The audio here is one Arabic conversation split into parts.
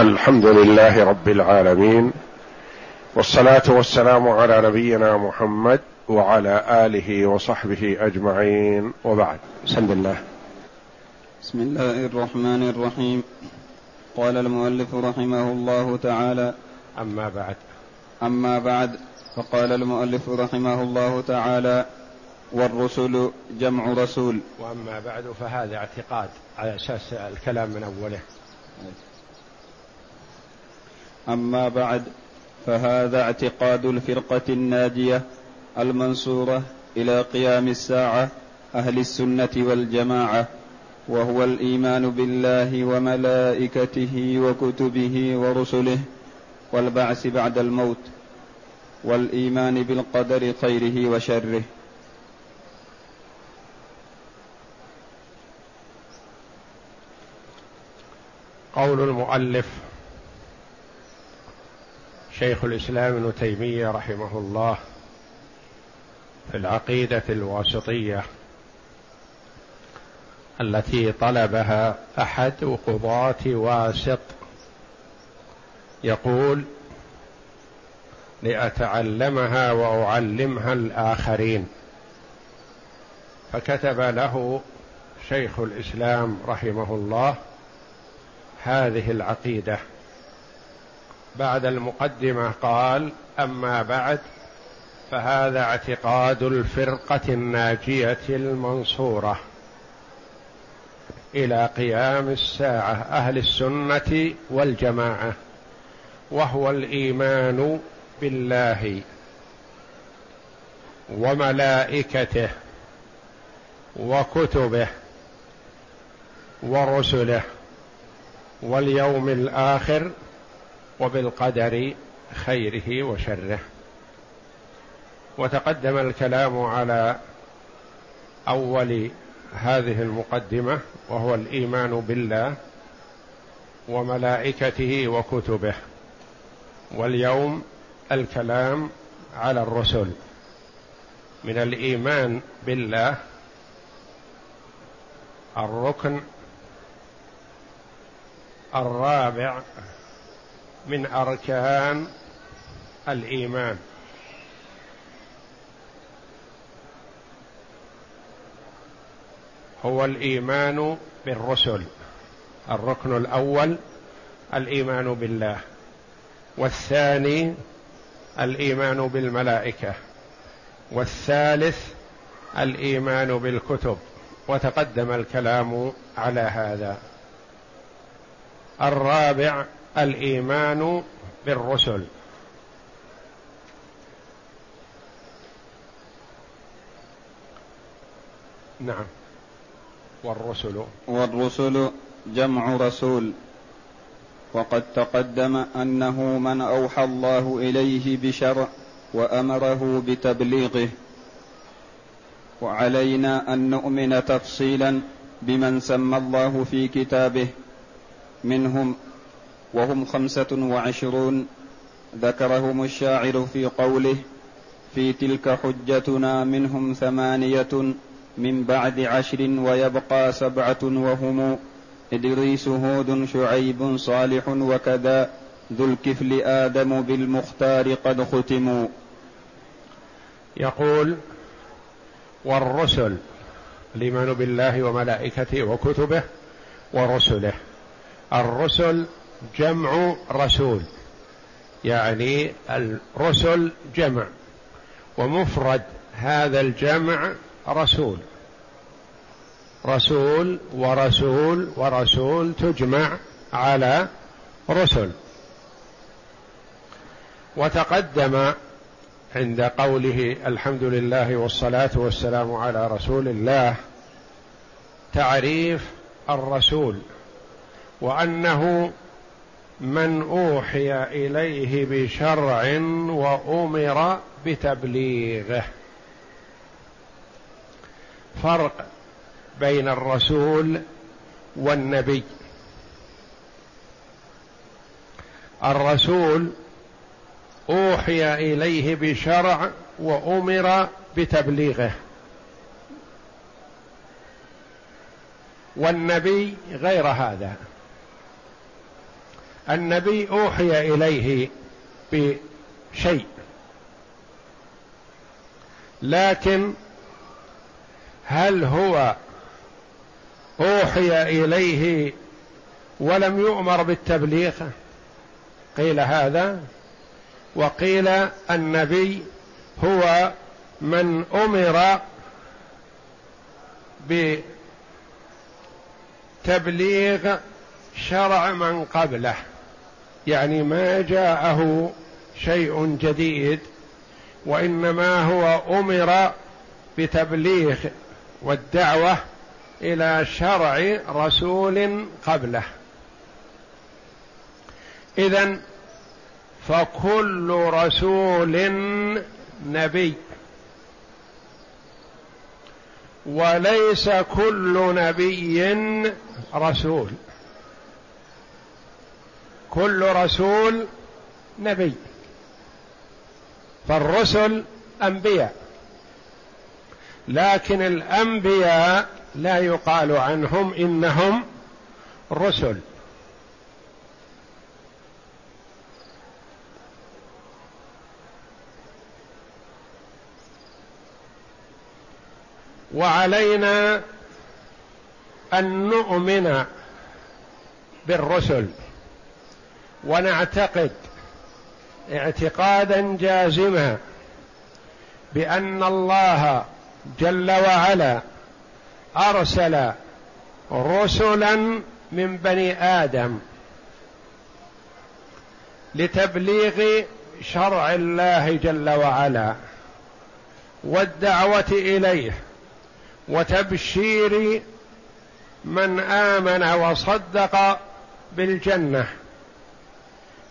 الحمد لله رب العالمين والصلاة والسلام على نبينا محمد وعلى آله وصحبه أجمعين وبعد. بسم الله. بسم الله الرحمن الرحيم. قال المؤلف رحمه الله تعالى أما بعد. أما بعد فقال المؤلف رحمه الله تعالى والرسل جمع رسول. وأما بعد فهذا اعتقاد على أساس الكلام من أوله. أما بعد فهذا اعتقاد الفرقة الناجية المنصورة إلى قيام الساعة أهل السنة والجماعة وهو الإيمان بالله وملائكته وكتبه ورسله والبعث بعد الموت والإيمان بالقدر خيره وشره. قول المؤلف شيخ الإسلام ابن تيمية رحمه الله في العقيدة الواسطية التي طلبها أحد قضاة واسط. يقول لأتعلمها وأعلمها الآخرين. فكتب له شيخ الإسلام رحمه الله هذه العقيدة. بعد المقدمة قال أما بعد فهذا اعتقاد الفرقة الناجية المنصورة. إلى قيام الساعة أهل السنة والجماعة وهو الإيمان بالله وملائكته وكتبه ورسله واليوم الآخر وبالقدر خيره وشره. وتقدم الكلام على أول هذه المقدمة وهو الإيمان بالله وملائكته وكتبه واليوم الكلام على الرسل. من الإيمان بالله الركن الرابع من أركان الإيمان. هو الإيمان بالرسل. الركن الأول الإيمان بالله. والثاني الإيمان بالملائكة. والثالث الإيمان بالكتب. وتقدم الكلام على هذا. الرابع الإيمان بالرسل. نعم. والرسل. والرسل جمع رسول. وقد تقدم أنه من أوحى الله إليه بشرع وأمره بتبليغه. وعلينا أن نؤمن تفصيلا بمن سمى الله في كتابه. منهم وهم خمسة وعشرون ذكرهم الشاعر في قوله في تلك حجتنا منهم ثمانية من بعد عشر ويبقى سبعة وهم إدريس هود شعيب صالح وكذا ذو الكفل آدم بالمختار قد ختموا. يقول والرسل الإيمان بالله وملائكته وكتبه ورسله. الرسل جمع رسول. يعني الرسل جمع. ومفرد هذا الجمع رسول. رسول ورسول ورسول تجمع على رسل. وتقدم عند قوله الحمد لله والصلاة والسلام على رسول الله تعريف الرسول. وأنه من أوحي إليه بشرع وأمر بتبليغه. فرق بين الرسول والنبي. الرسول أوحي إليه بشرع وأمر بتبليغه. والنبي غير هذا. النبي أوحي إليه بشيء. لكن هل هو أوحي إليه ولم يؤمر بالتبليغ؟ قيل هذا. وقيل النبي هو من أمر بتبليغ شرع من قبله. يعني ما جاءه شيء جديد وإنما هو أمر بتبليغ والدعوة إلى شرع رسول قبله. اذا فكل رسول نبي وليس كل نبي رسول. كل رسول نبي فالرسل أنبياء لكن الأنبياء لا يقال عنهم إنهم رسل. وعلينا أن نؤمن بالرسل. ونعتقد اعتقادا جازما بأن الله جل وعلا أرسل رسلا من بني آدم لتبليغ شرع الله جل وعلا والدعوة إليه وتبشير من آمن وصدق بالجنة.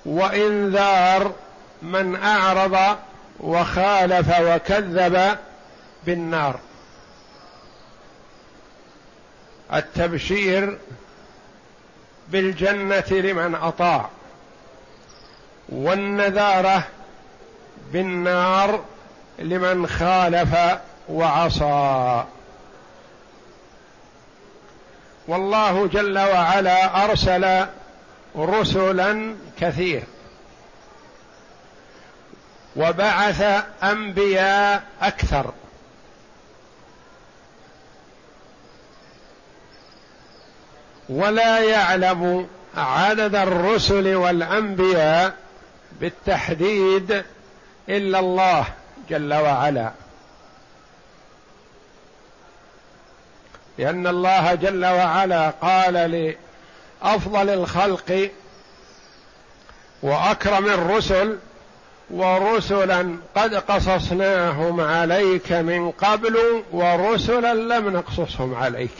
وإنذار من أعرض وخالف وكذب بالنار. التبشير بالجنة لمن أطاع والنذاره بالنار لمن خالف وعصى. والله جل وعلا أرسل رسلا كثير. وبعث أنبياء أكثر. ولا يعلم عدد الرسل والأنبياء بالتحديد إلا الله جل وعلا. لأن الله جل وعلا قال لافضل الخلق وأكرم الرسل ورسلا قد قصصناهم عليك من قبل ورسلا لم نقصصهم عليك.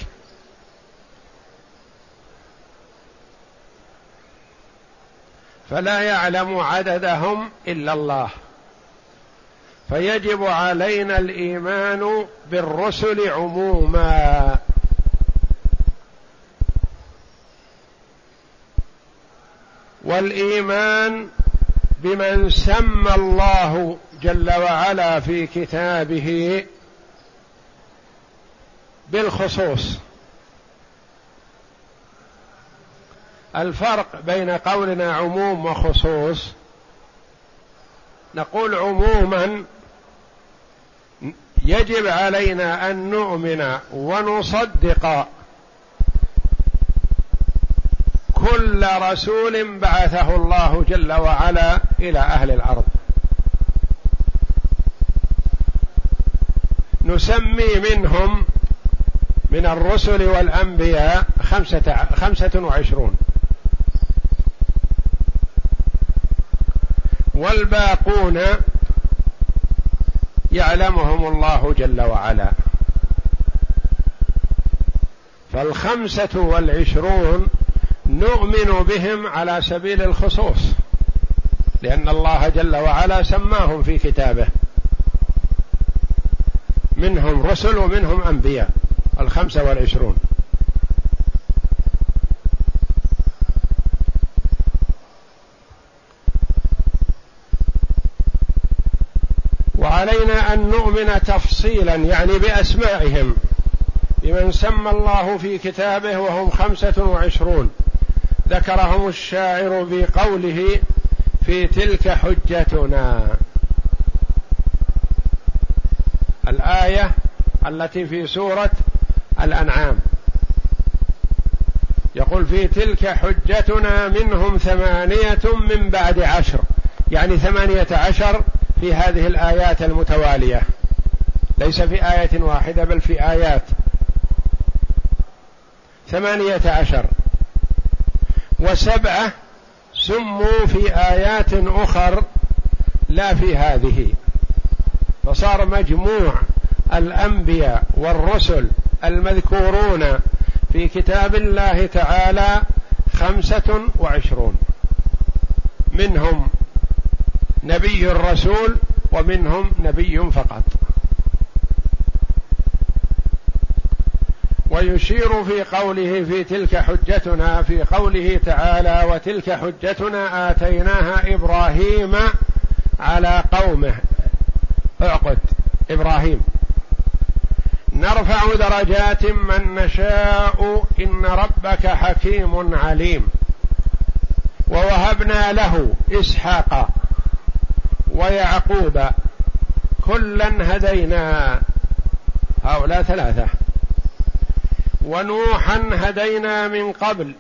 فلا يعلم عددهم إلا الله. فيجب علينا الإيمان بالرسل عموما. والإيمان بمن سمى الله جل وعلا في كتابه بالخصوص. الفرق بين قولنا عموم وخصوص. نقول عموما يجب علينا أن نؤمن ونصدق كل رسول بعثه الله جل وعلا إلى أهل الأرض. نسمي منهم من الرسل والأنبياء خمسة خمسة وعشرون. والباقون يعلمهم الله جل وعلا. فالخمسة والعشرون نؤمن بهم على سبيل الخصوص لأن الله جل وعلا سماهم في كتابه. منهم رسل ومنهم أنبياء الخمسه والعشرون. وعلينا أن نؤمن تفصيلا يعني بأسمائهم بمن سمى الله في كتابه وهم خمسة وعشرون. ذكرهم الشاعر بقوله في تلك حجتنا. الآية التي في سورة الأنعام. يقول في تلك حجتنا منهم ثمانية من بعد عشر. يعني ثمانية عشر في هذه الآيات المتوالية. ليس في آية واحدة بل في آيات. ثمانية عشر. وسبعة سموا في آيات أخر لا في هذه. فصار مجموع الأنبياء والرسل المذكورون في كتاب الله تعالى خمسة وعشرون. منهم نبي الرسول ومنهم نبي فقط. ويشير في قوله في تلك حجتنا في قوله تعالى وتلك حجتنا آتيناها إبراهيم على قومه. أعقد. إبراهيم. نرفع درجات من نشاء إن ربك حكيم عليم. ووهبنا له إسحاق ويعقوب. كلا هدينا. هؤلاء ثلاثة. ونوحا هدينا من قبل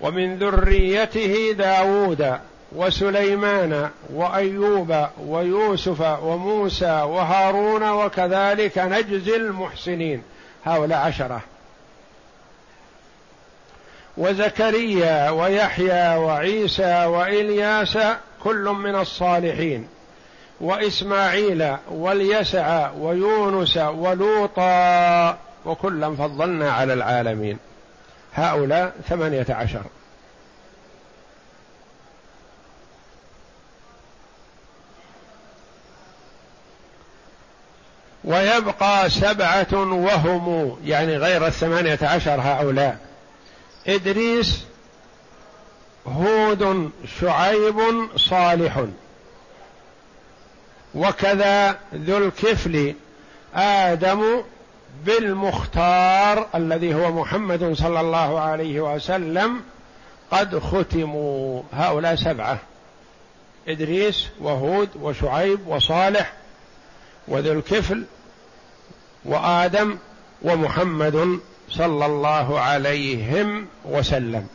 ومن ذريته داود وسليمان وأيوب ويوسف وموسى وهارون وكذلك نجزي المحسنين. هؤلاء عشرة. وزكريا ويحيى وعيسى وإلياس كل من الصالحين. وإسماعيل واليسع ويونس ولوطا وكلا فضلنا على العالمين. هؤلاء ثمانية عشر. ويبقى سبعة وهم يعني غير الثمانية عشر هؤلاء. إدريس هود شعيب صالح. وكذا ذو الكفل آدم بالمختار الذي هو محمد صلى الله عليه وسلم قد ختموا هؤلاء سبعة. إدريس وهود وشعيب وصالح وذو الكفل وآدم ومحمد صلى الله عليهم وسلم.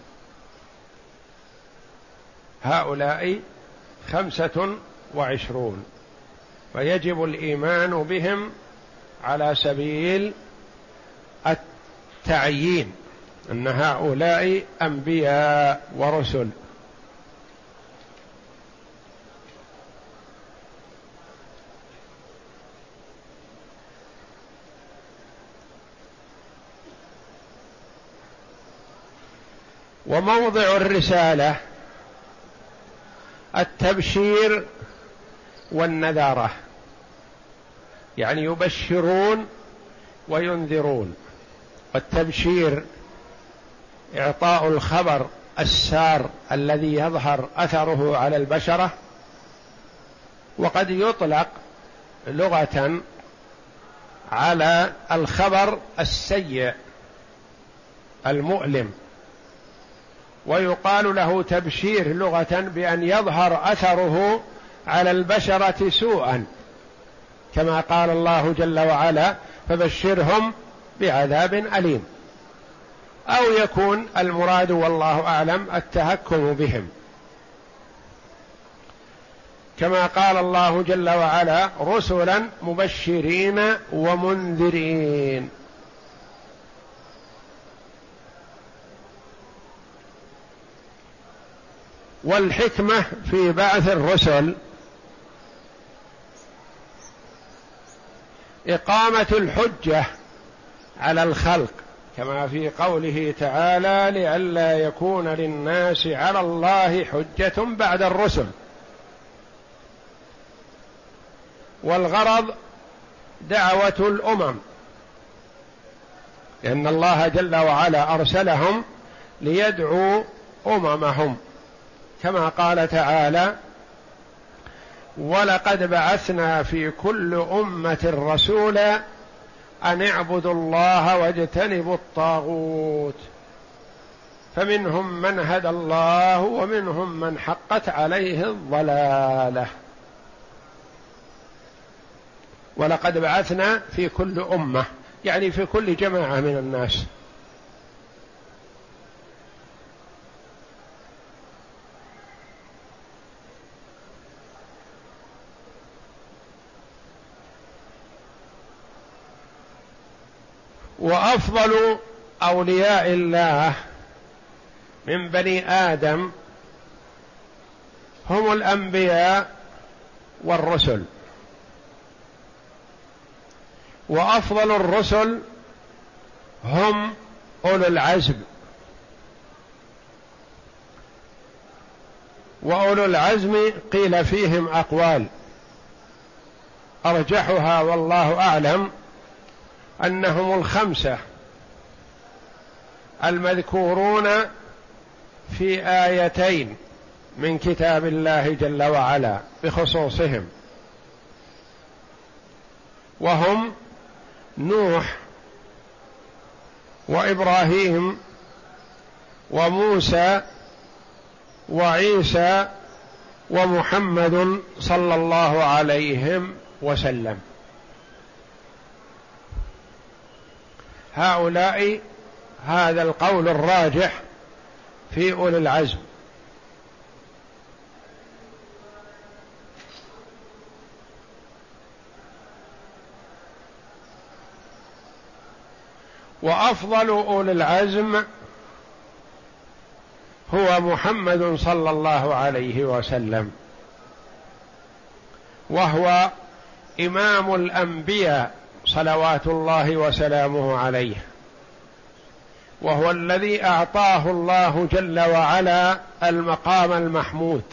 هؤلاء خمسة وعشرون. فيجب الإيمان بهم على سبيل التعيين أن هؤلاء أنبياء ورسل. وموضع الرسالة التبشير والنذارة. يعني يبشرون وينذرون. والتبشير إعطاء الخبر السار الذي يظهر أثره على البشرة وقد يطلق لغة على الخبر السيء المؤلم. ويقال له تبشير لغة بأن يظهر أثره على البشرة سوءا. كما قال الله جل وعلا فبشرهم بعذاب أليم. أو يكون المراد والله أعلم التهكم بهم. كما قال الله جل وعلا رسلا مبشرين ومنذرين. والحكمة في بعث الرسل إقامة الحجة على الخلق كما في قوله تعالى لئلا يكون للناس على الله حجة بعد الرسل. والغرض دعوة الأمم لأن الله جل وعلا أرسلهم ليدعوا أممهم كما قال تعالى ولقد بعثنا في كل أمة رسولا أن اعبدوا الله واجتنبوا الطاغوت. فمنهم من هدى الله ومنهم من حقت عليه الضلالة. ولقد بعثنا في كل أمة يعني في كل جماعة من الناس. وافضل أولياء الله من بني آدم هم الأنبياء والرسل. وأفضل الرسل هم أولو العزم. وأولو العزم قيل فيهم أقوال. أرجحها والله أعلم. أنهم الخمسة المذكورون في آيتين من كتاب الله جل وعلا بخصوصهم. وهم نوح وإبراهيم وموسى وعيسى ومحمد صلى الله عليهم وسلم. هؤلاء هذا القول الراجح في أولي العزم. وأفضل أولي العزم هو محمد صلى الله عليه وسلم وهو إمام الأنبياء صلوات الله وسلامه عليه. وهو الذي أعطاه الله جل وعلا المقام المحمود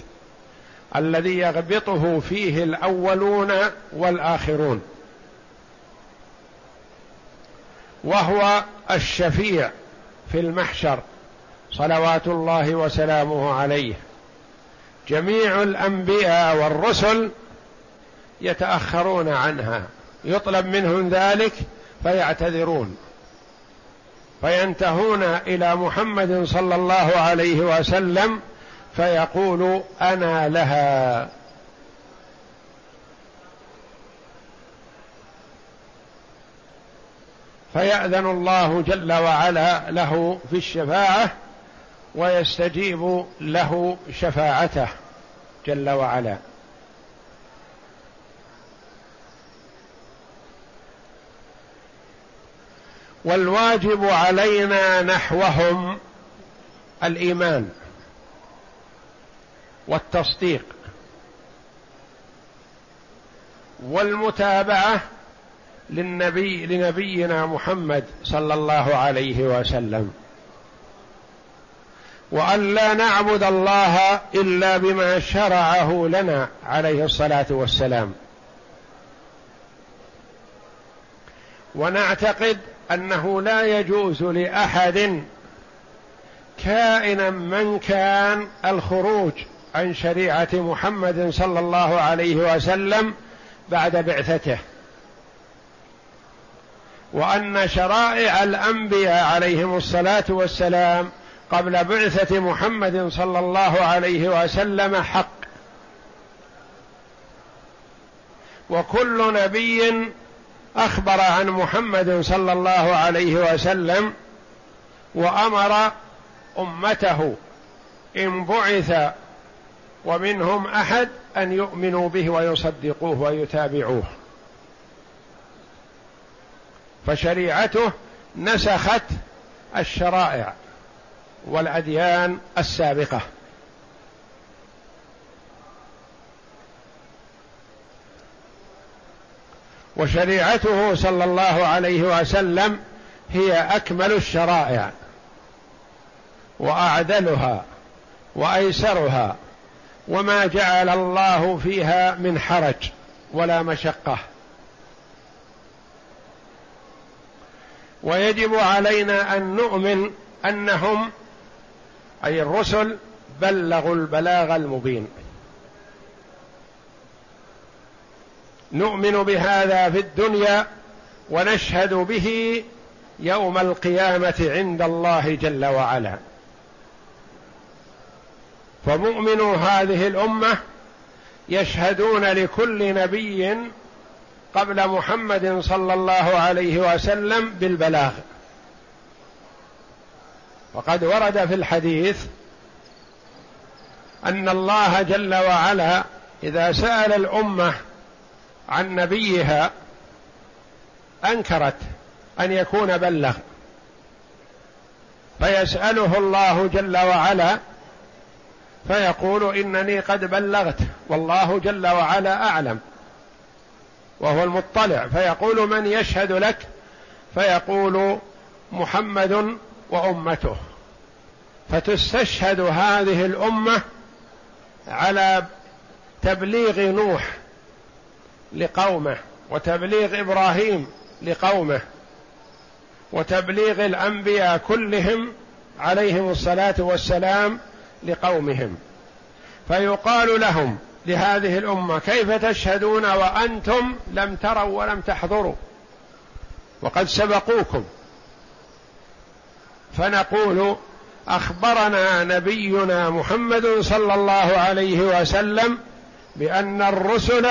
الذي يغبطه فيه الأولون والآخرون. وهو الشفيع في المحشر صلوات الله وسلامه عليه. جميع الأنبياء والرسل يتأخرون عنها. يطلب منهم ذلك فيعتذرون. فينتهون إلى محمد صلى الله عليه وسلم فيقول أنا لها. فيأذن الله جل وعلا له في الشفاعة ويستجيب له شفاعته جل وعلا. والواجب علينا نحوهم الإيمان والتصديق والمتابعة للنبي لنبينا محمد صلى الله عليه وسلم وأن لا نعبد الله إلا بما شرعه لنا عليه الصلاة والسلام. ونعتقد أنه لا يجوز لأحد كائنا من كان الخروج عن شريعة محمد صلى الله عليه وسلم بعد بعثته. وأن شرائع الأنبياء عليهم الصلاة والسلام قبل بعثة محمد صلى الله عليه وسلم حق. وكل نبي أخبر عن محمد صلى الله عليه وسلم وأمر أمته إن بعث ومنهم أحد أن يؤمنوا به ويصدقوه ويتابعوه. فشريعته نسخت الشرائع والأديان السابقة. وشريعته صلى الله عليه وسلم هي أكمل الشرائع وأعدلها وأيسرها وما جعل الله فيها من حرج ولا مشقة. ويجب علينا أن نؤمن أنهم أي الرسل بلغوا البلاغ المبين. نؤمن بهذا في الدنيا ونشهد به يوم القيامة عند الله جل وعلا. فمؤمنو هذه الأمة يشهدون لكل نبي قبل محمد صلى الله عليه وسلم بالبلاغ. وقد ورد في الحديث أن الله جل وعلا إذا سأل الأمة عن نبيها أنكرت أن يكون بلغ. فيسأله الله جل وعلا فيقول إنني قد بلغت والله جل وعلا أعلم وهو المطلع. فيقول من يشهد لك؟ فيقول محمد وأمته. فتستشهد هذه الأمة على تبليغ نوح. لقومه وتبليغ إبراهيم لقومه وتبليغ الأنبياء كلهم عليهم الصلاة والسلام لقومهم. فيقال لهم لهذه الأمة كيف تشهدون وأنتم لم تروا ولم تحضروا؟ وقد سبقوكم. فنقول أخبرنا نبينا محمد صلى الله عليه وسلم بأن الرسل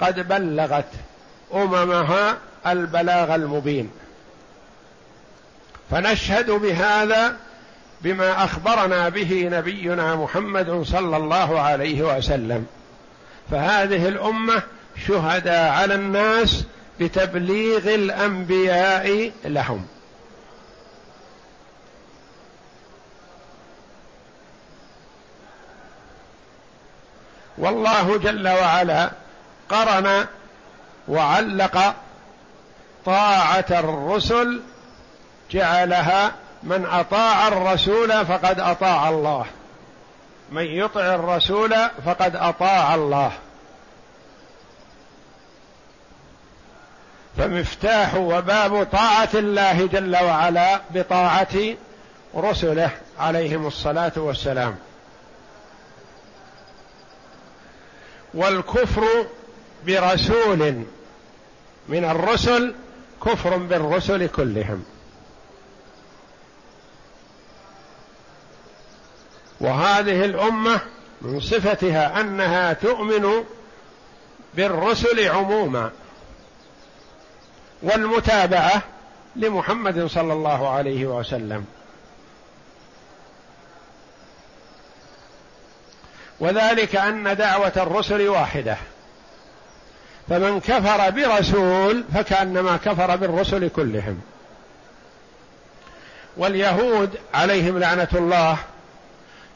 قد بلغت أممها البلاغ المبين. فنشهد بهذا بما أخبرنا به نبينا محمد صلى الله عليه وسلم. فهذه الأمة شهداء على الناس بتبليغ الأنبياء لهم. والله جل وعلا قرن وعلق طاعة الرسل جعلها من أطاع الرسول فقد أطاع الله. من يطع الرسول فقد أطاع الله. فمفتاح وباب طاعة الله جل وعلا بطاعة رسله عليهم الصلاة والسلام. والكفر برسول من الرسل كفر بالرسل كلهم. وهذه الأمة من صفتها أنها تؤمن بالرسل عموما والمتابعة لمحمد صلى الله عليه وسلم. وذلك أن دعوة الرسل واحدة. فمن كفر برسول فكأنما كفر بالرسل كلهم. واليهود عليهم لعنة الله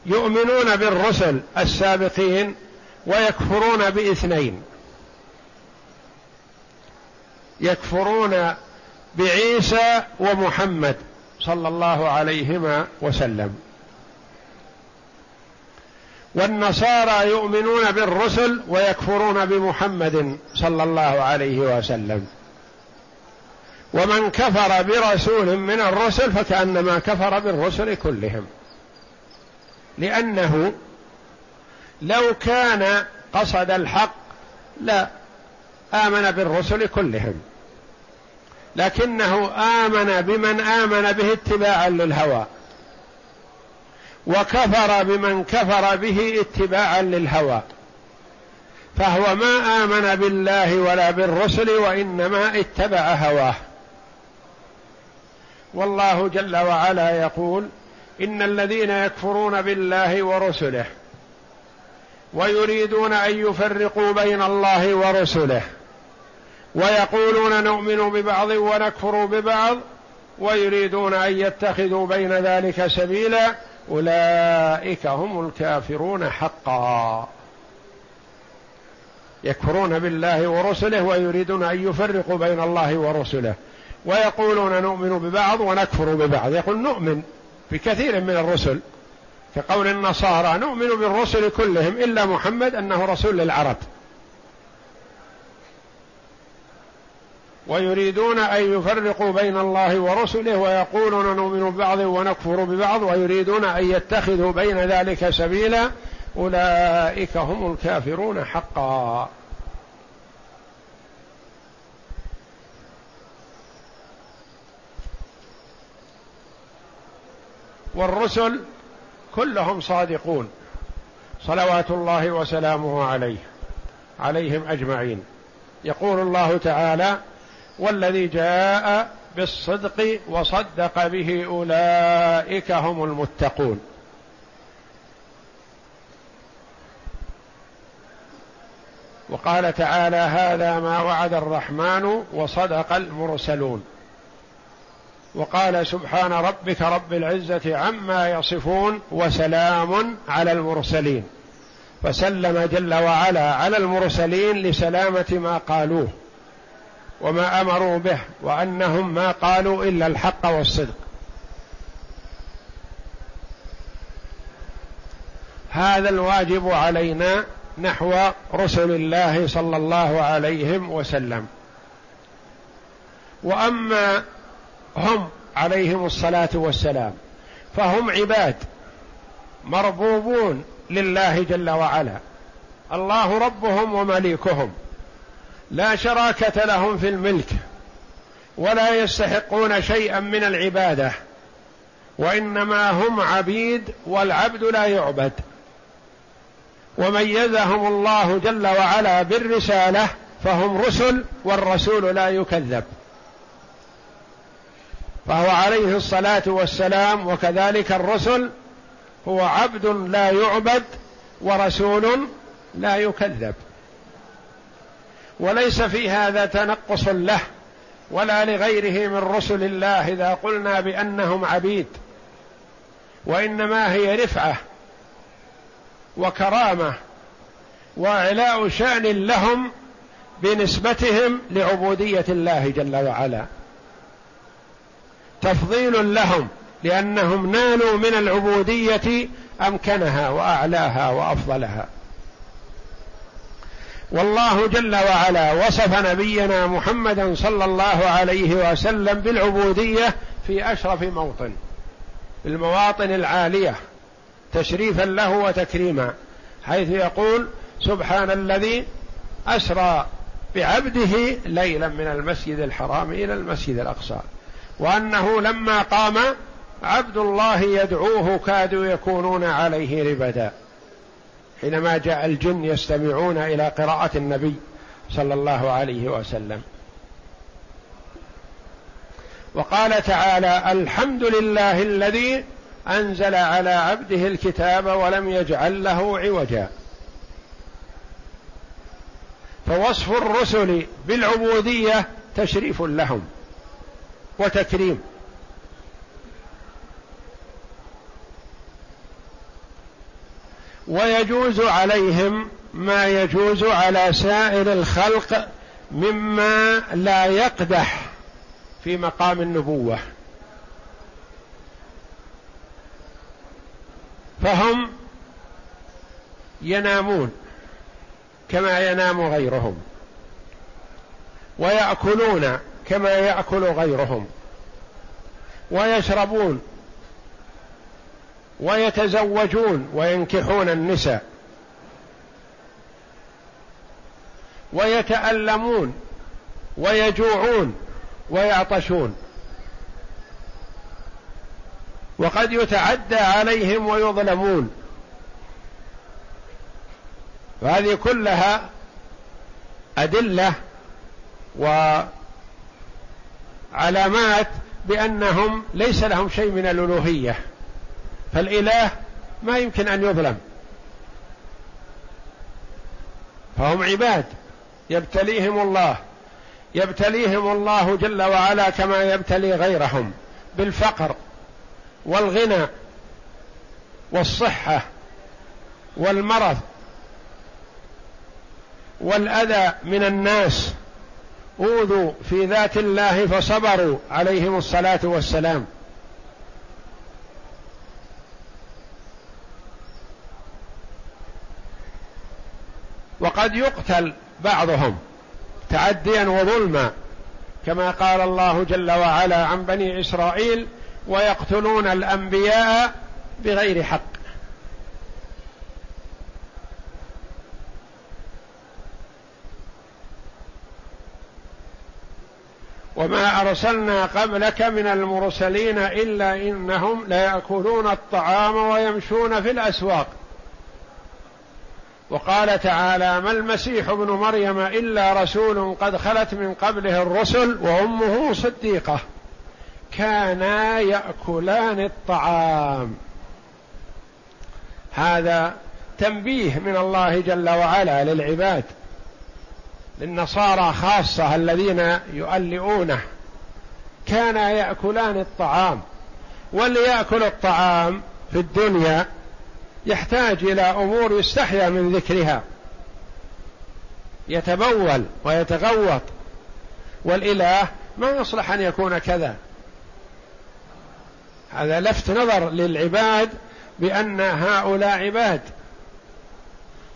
يؤمنون بالرسل السابقين ويكفرون بإثنين. يكفرون بعيسى ومحمد صلى الله عليهما وسلم. والنصارى يؤمنون بالرسل ويكفرون بمحمد صلى الله عليه وسلم. ومن كفر برسول من الرسل فكأنما كفر بالرسل كلهم. لأنه لو كان قصد الحق لا آمن بالرسل كلهم. لكنه آمن بمن آمن به اتباعا للهوى. وكفر بمن كفر به اتباعا للهوى. فهو ما آمن بالله ولا بالرسل وإنما اتبع هواه. والله جل وعلا يقول إن الذين يكفرون بالله ورسله ويريدون أن يفرقوا بين الله ورسله ويقولون نؤمن ببعض ونكفر ببعض ويريدون أن يتخذوا بين ذلك سبيلا أولئك هم الكافرون حقا. يكفرون بالله ورسله ويريدون أن يفرقوا بين الله ورسله. ويقولون نؤمن ببعض ونكفر ببعض. يقول نؤمن بكثير من الرسل. كقول النصارى نؤمن بالرسل كلهم إلا محمد أنه رسول للعرب. ويريدون أن يفرقوا بين الله ورسله ويقولون نؤمن ببعض ونكفر ببعض ويريدون أن يتخذوا بين ذلك سبيلا أولئك هم الكافرون حقا. والرسل كلهم صادقون. صلوات الله وسلامه عليه عليهم أجمعين. يقول الله تعالى والذي جاء بالصدق وصدق به أولئك هم المتقون. وقال تعالى هذا ما وعد الرحمن وصدق المرسلون. وقال سبحان ربك رب العزة عما يصفون وسلام على المرسلين. فسلم جل وعلا على المرسلين لسلامة ما قالوه. وما أمروا به وأنهم ما قالوا إلا الحق والصدق. هذا الواجب علينا نحو رسل الله صلى الله عليهم وسلم. وأما هم عليهم الصلاة والسلام فهم عباد مربوبون لله جل وعلا. الله ربهم ومليكهم. لا شراكة لهم في الملك ولا يستحقون شيئا من العبادة وإنما هم عبيد والعبد لا يعبد. وميزهم الله جل وعلا بالرسالة فهم رسل والرسول لا يكذب. فهو عليه الصلاة والسلام وكذلك الرسل هو عبد لا يعبد ورسول لا يكذب. وليس في هذا تنقص له ولا لغيره من رسل الله إذا قلنا بأنهم عبيد. وإنما هي رفعة وكرامة واعلاء شأن لهم بنسبتهم لعبودية الله جل وعلا. تفضيل لهم لأنهم نالوا من العبودية أمكنها وأعلاها وأفضلها. والله جل وعلا وصف نبينا محمدا صلى الله عليه وسلم بالعبودية في أشرف موطن المواطن العالية تشريفا له وتكريما حيث يقول سبحان الذي أسرى بعبده ليلا من المسجد الحرام إلى المسجد الأقصى وأنه لما قام عبد الله يدعوه كادوا يكونون عليه ربدا. حينما جاء الجن يستمعون إلى قراءة النبي صلى الله عليه وسلم. وقال تعالى الحمد لله الذي أنزل على عبده الكتاب ولم يجعل له عوجا. فوصف الرسل بالعبودية تشريف لهم وتكريم. ويجوز عليهم ما يجوز على سائر الخلق مما لا يقدح في مقام النبوة. فهم ينامون كما ينام غيرهم ويأكلون كما يأكل غيرهم ويشربون ويتزوجون وينكحون النساء. ويتألمون ويجوعون ويعطشون. وقد يتعدى عليهم ويظلمون. وهذه كلها أدلة وعلامات بأنهم ليس لهم شيء من الألوهية. فالإله ما يمكن أن يظلم. فهم عباد. يبتليهم الله. يبتليهم الله جل وعلا كما يبتلي غيرهم. بالفقر والغنى والصحة والمرض والأذى من الناس. أوذوا في ذات الله فصبروا. عليهم الصلاة والسلام. وقد يقتل بعضهم تعديا وظلما كما قال الله جل وعلا عن بني إسرائيل ويقتلون الأنبياء بغير حق. وما أرسلنا قبلك من المرسلين إلا إنهم لياكلون الطعام ويمشون في الأسواق. وقال تعالى ما المسيح ابن مريم إلا رسول قد خلت من قبله الرسل وأمه صديقة. كانا يأكلان الطعام. هذا تنبيه من الله جل وعلا للعباد للنصارى خاصة الذين يؤلئونه. كانا يأكلان الطعام. واللي يأكل الطعام في الدنيا يحتاج إلى أمور يستحيا من ذكرها. يتبول ويتغوط. والإله ما يصلح أن يكون كذا. هذا لفت نظر للعباد بأن هؤلاء عباد.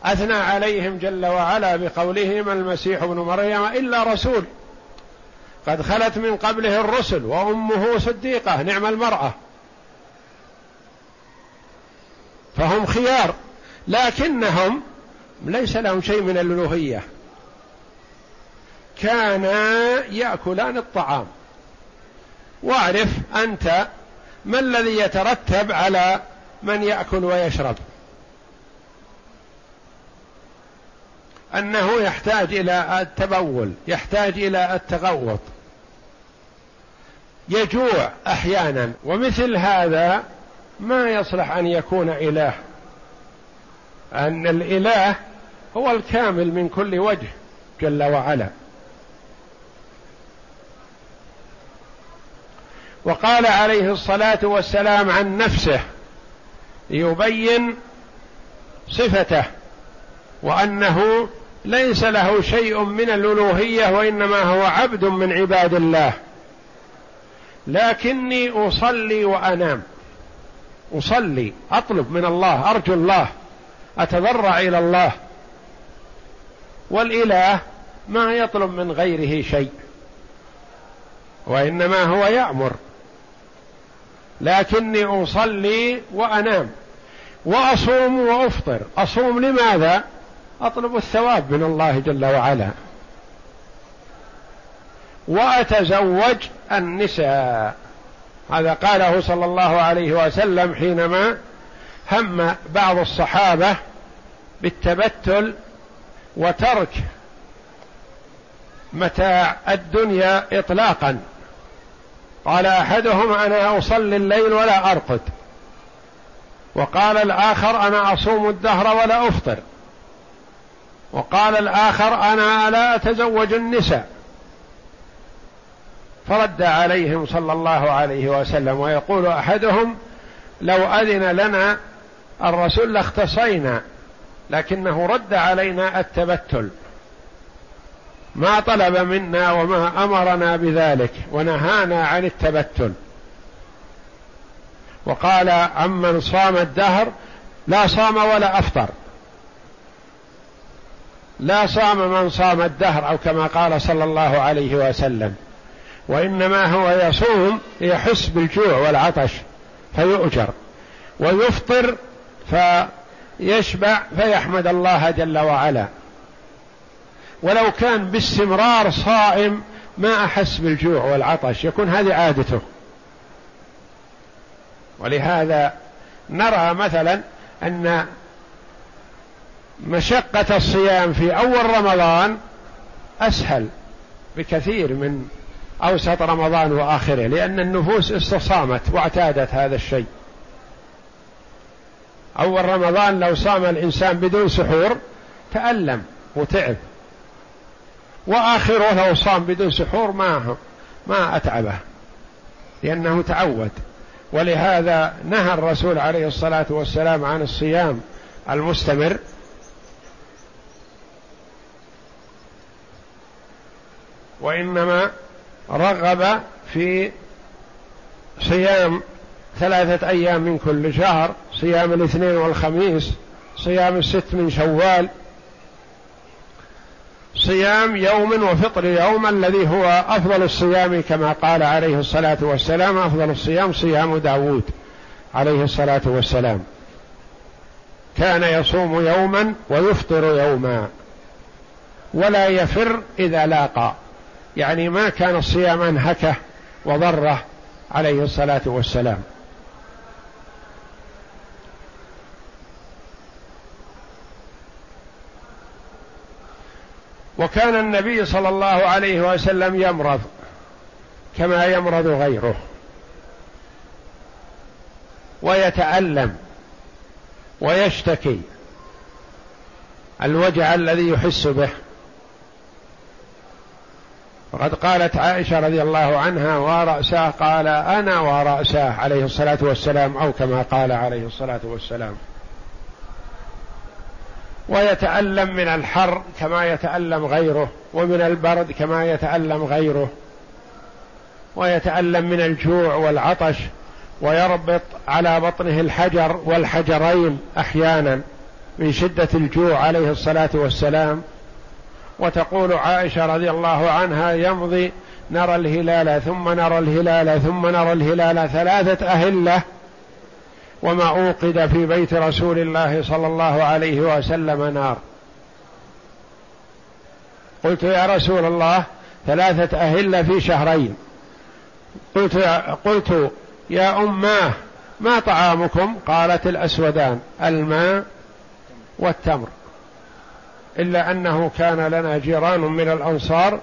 أثنى عليهم جل وعلا بقوله ما المسيح ابن مريم إلا رسول. قد خلت من قبله الرسل وأمه صديقة نعم المرأة. فهم خيار لكنهم ليس لهم شيء من الألوهية. كانا يأكلان الطعام. واعرف أنت ما الذي يترتب على من يأكل ويشرب. أنه يحتاج إلى التبول يحتاج إلى التغوط. يجوع أحيانا ومثل هذا ما يصلح أن يكون إله. أن الإله هو الكامل من كل وجه جل وعلا. وقال عليه الصلاة والسلام عن نفسه ليبين صفته وأنه ليس له شيء من الألوهية وإنما هو عبد من عباد الله. لكني أصلي وأنام. أصلي أطلب من الله أرجو الله أتضرع إلى الله. والإله ما يطلب من غيره شيء وإنما هو يأمر. لكني أصلي وأنام وأصوم وأفطر. أصوم لماذا؟ أطلب الثواب من الله جل وعلا. وأتزوج النساء. هذا قاله صلى الله عليه وسلم حينما هم بعض الصحابة بالتبتل وترك متاع الدنيا اطلاقا. قال أحدهم أنا أصلي الليل ولا أرقد. وقال الآخر أنا أصوم الدهر ولا أفطر. وقال الآخر أنا لا أتزوج النساء. فرد عليهم صلى الله عليه وسلم ويقول أحدهم لو أذن لنا الرسول لاختصينا لكنه رد علينا التبتل. ما طلب منا وما أمرنا بذلك ونهانا عن التبتل. وقال عمن صام الدهر لا صام ولا أفطر. لا صام من صام الدهر أو كما قال صلى الله عليه وسلم. وإنما هو يصوم يحس بالجوع والعطش فيؤجر ويفطر فيشبع فيحمد الله جل وعلا. ولو كان باستمرار صائم ما أحس بالجوع والعطش يكون هذه عادته. ولهذا نرى مثلا أن مشقة الصيام في أول رمضان أسهل بكثير من أوسط رمضان وآخره لأن النفوس استصامت واعتادت هذا الشيء. أول رمضان لو صام الإنسان بدون سحور تألم وتعب. وآخره لو صام بدون سحور ما ما أتعبه لأنه تعود. ولهذا نهى الرسول عليه الصلاة والسلام عن الصيام المستمر. وإنما رغب في صيام ثلاثة أيام من كل شهر صيام الاثنين والخميس صيام الست من شوال صيام يوم وفطر يوم الذي هو أفضل الصيام كما قال عليه الصلاة والسلام أفضل الصيام صيام داود عليه الصلاة والسلام. كان يصوم يوما ويفطر يوما ولا يفر إذا لاقى. يعني ما كان الصيام أنهكه وضره عليه الصلاة والسلام. وكان النبي صلى الله عليه وسلم يمرض كما يمرض غيره. ويتألم ويشتكي. الوجع الذي يحس به. وقد قالت عائشة رضي الله عنها ورأساه قال أنا ورأساه عليه الصلاة والسلام أو كما قال عليه الصلاة والسلام. ويتألم من الحر كما يتألم غيره ومن البرد كما يتألم غيره. ويتألم من الجوع والعطش ويربط على بطنه الحجر والحجرين أحيانا من شدة الجوع عليه الصلاة والسلام. وتقول عائشة رضي الله عنها يمضي نرى الهلال ثم نرى الهلال ثم نرى الهلال ثلاثة أهلة وما أوقد في بيت رسول الله صلى الله عليه وسلم نار. قلت يا رسول الله ثلاثة أهلة في شهرين. قلت يا, قلت يا أماه ما طعامكم؟ قالت الأسودان الماء والتمر. إلا أنه كان لنا جيران من الأنصار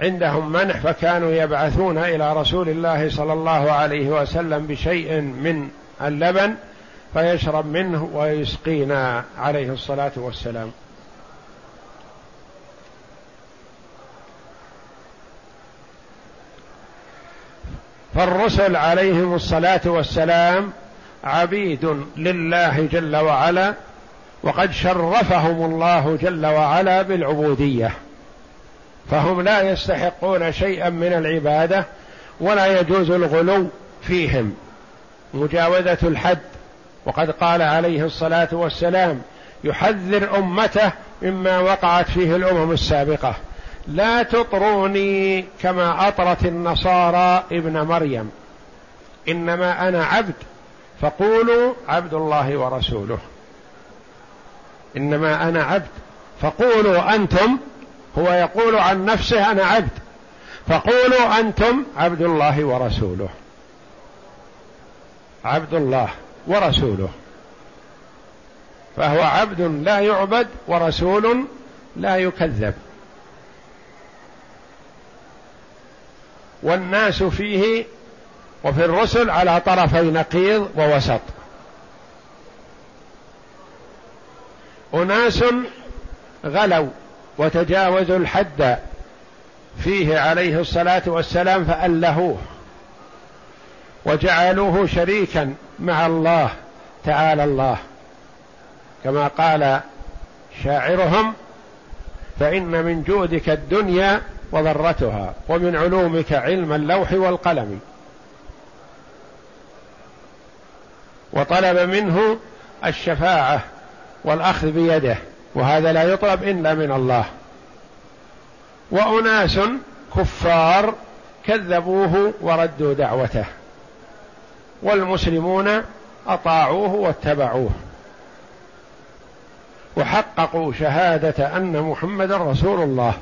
عندهم منح فكانوا يبعثون إلى رسول الله صلى الله عليه وسلم بشيء من اللبن فيشرب منه ويسقينا عليه الصلاة والسلام. فالرسل عليهم الصلاة والسلام عبيد لله جل وعلا وقد شرفهم الله جل وعلا بالعبودية. فهم لا يستحقون شيئا من العبادة ولا يجوز الغلو فيهم. مجاوزة الحد وقد قال عليه الصلاة والسلام يحذر أمته مما وقعت فيه الأمم السابقة. لا تطروني كما أطرت النصارى ابن مريم. إنما أنا عبد فقولوا عبد الله ورسوله. إنما أنا عبد. فقولوا أنتم هو يقول عن نفسه أنا عبد. فقولوا أنتم عبد الله ورسوله. عبد الله ورسوله. فهو عبد لا يعبد ورسول لا يكذب. والناس فيه وفي الرسل على طرفي نقيض ووسط. أناس غلوا وتجاوزوا الحد فيه عليه الصلاة والسلام فألهوه وجعلوه شريكا مع الله تعالى الله. كما قال شاعرهم فإن من جودك الدنيا وضرتها ومن علومك علم اللوح والقلم. وطلب منه الشفاعة والأخذ بيده وهذا لا يطلب إلا من الله. وأناس كفار كذبوه وردوا دعوته والمسلمون أطاعوه واتبعوه. وحققوا شهادة أن محمد رسول الله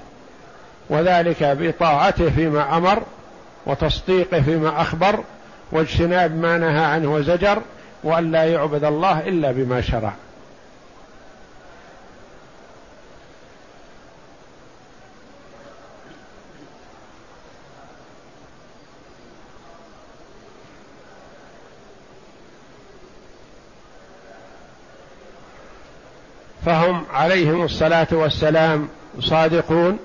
وذلك بطاعته فيما أمر وتصديقه فيما أخبر واجتناب ما نهى عنه وزجر وأن لا يعبد الله إلا بما شرع. فهم عليهم الصلاة والسلام صادقون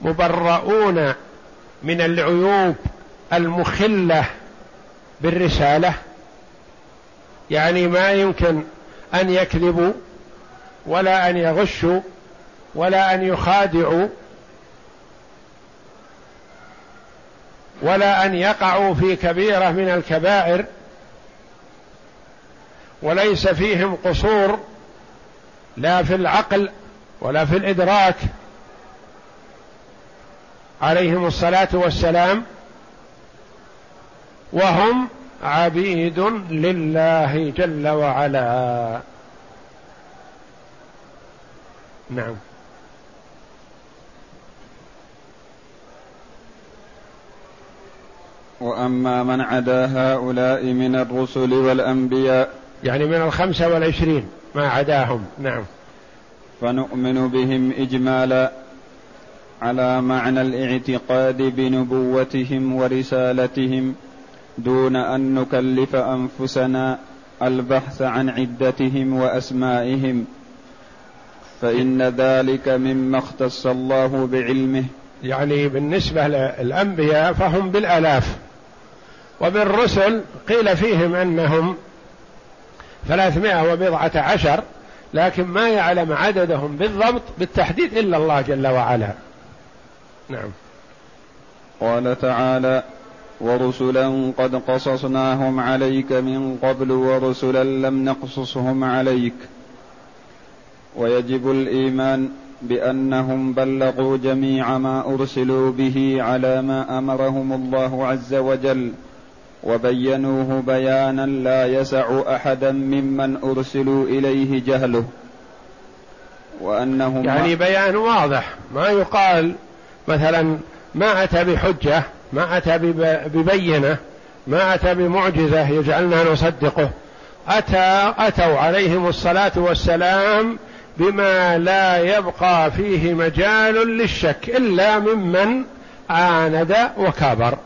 مبرؤون من العيوب المخلة بالرسالة. يعني ما يمكن أن يكذبوا ولا أن يغشوا ولا أن يخادعوا ولا أن يقعوا في كبيرة من الكبائر وليس فيهم قصور لا في العقل ولا في الإدراك. عليهم الصلاة والسلام. وهم عبيد لله جل وعلا. نعم. وأما من عدا هؤلاء من الرسل والأنبياء يعني من الخمسة والعشرين. ما عداهم. نعم. فنؤمن بهم إجمالا على معنى الاعتقاد بنبوتهم ورسالتهم دون أن نكلف أنفسنا البحث عن عدتهم وأسمائهم. فإن ذلك مما اختص الله بعلمه. يعني بالنسبة للأنبياء فهم بالآلاف. وبالرسل قيل فيهم أنهم ثلاثمائة وبضعة عشر لكن ما يعلم عددهم بالضبط بالتحديد إلا الله جل وعلا. نعم. قال تعالى ورسلا قد قصصناهم عليك من قبل ورسلا لم نقصصهم عليك. ويجب الإيمان بأنهم بلغوا جميع ما أرسلوا به على ما أمرهم الله عز وجل. وبينوه بيانا لا يسع أحدا ممن أرسلوا إليه جهله وأنهم يعني بيان واضح. ما يقال مثلا ما أتى بحجة ما أتى ببينة ما أتى بمعجزة يجعلنا نصدقه. أتى أتوا عليهم الصلاة والسلام بما لا يبقى فيه مجال للشك إلا ممن عاند وكابر.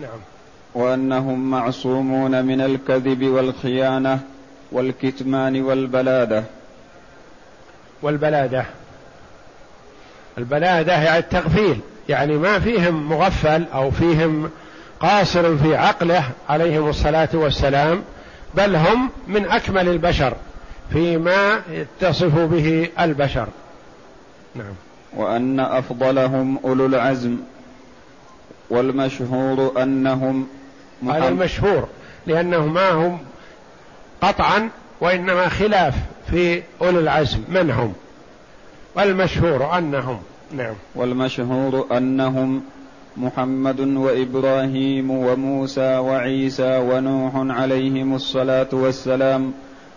نعم. وأنهم معصومون من الكذب والخيانة والكتمان والبلادة. والبلادة. البلادة يعني التغفيل. يعني ما فيهم مغفل أو فيهم قاصر في عقله عليهم الصلاة والسلام بل هم من أكمل البشر فيما يتصف به البشر. نعم. وأن أفضلهم أولو العزم والمشهور أنهم هذا المشهور لأنه ما هم قطعا وإنما خلاف في أولي العزم. من هم؟ والمشهور أنهم. نعم. والمشهور أنهم محمد وإبراهيم وموسى وعيسى ونوح عليهم الصلاة والسلام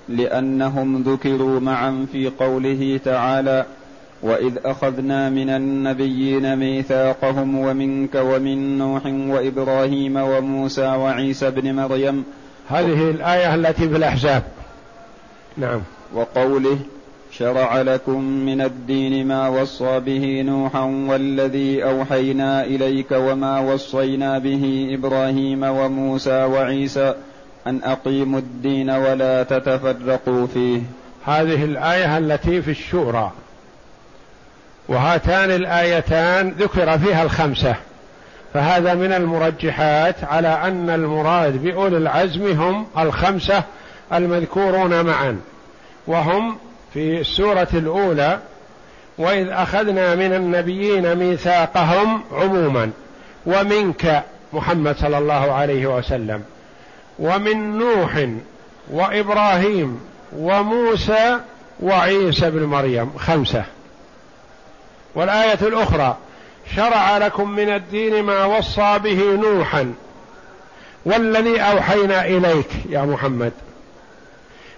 لأنهم ذكروا معا في قوله تعالى واذ اخذنا من النبيين ميثاقهم ومنك ومن نوح وابراهيم وموسى وعيسى ابن مريم هذه الآية التي في الأحزاب. نعم. وقوله شرع لكم من الدين ما وصى به نوحا والذي أوحينا إليك وما وصينا به إبراهيم وموسى وعيسى أن أقيموا الدين ولا تتفرقوا فيه. هذه الآية التي في الشورى. وهاتان الآيتان ذكر فيها الخمسة. فهذا من المرجحات على أن المراد بأولي العزم هم الخمسة المذكورون معا. وهم في السورة الأولى وإذ أخذنا من النبيين ميثاقهم عموما ومنك محمد صلى الله عليه وسلم ومن نوح وإبراهيم وموسى وعيسى بن مريم. خمسة. والآية الأخرى شرع لكم من الدين ما وصى به نوحا والذي أوحينا إليك يا محمد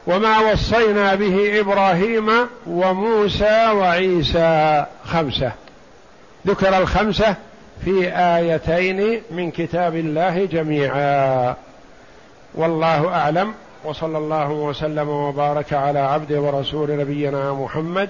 وما وصينا به إبراهيم وموسى وعيسى خمسة. ذكر الخمسة في آيتين من كتاب الله جميعا. والله أعلم وصلى الله وسلم وبارك على عبد ورسول نبينا محمد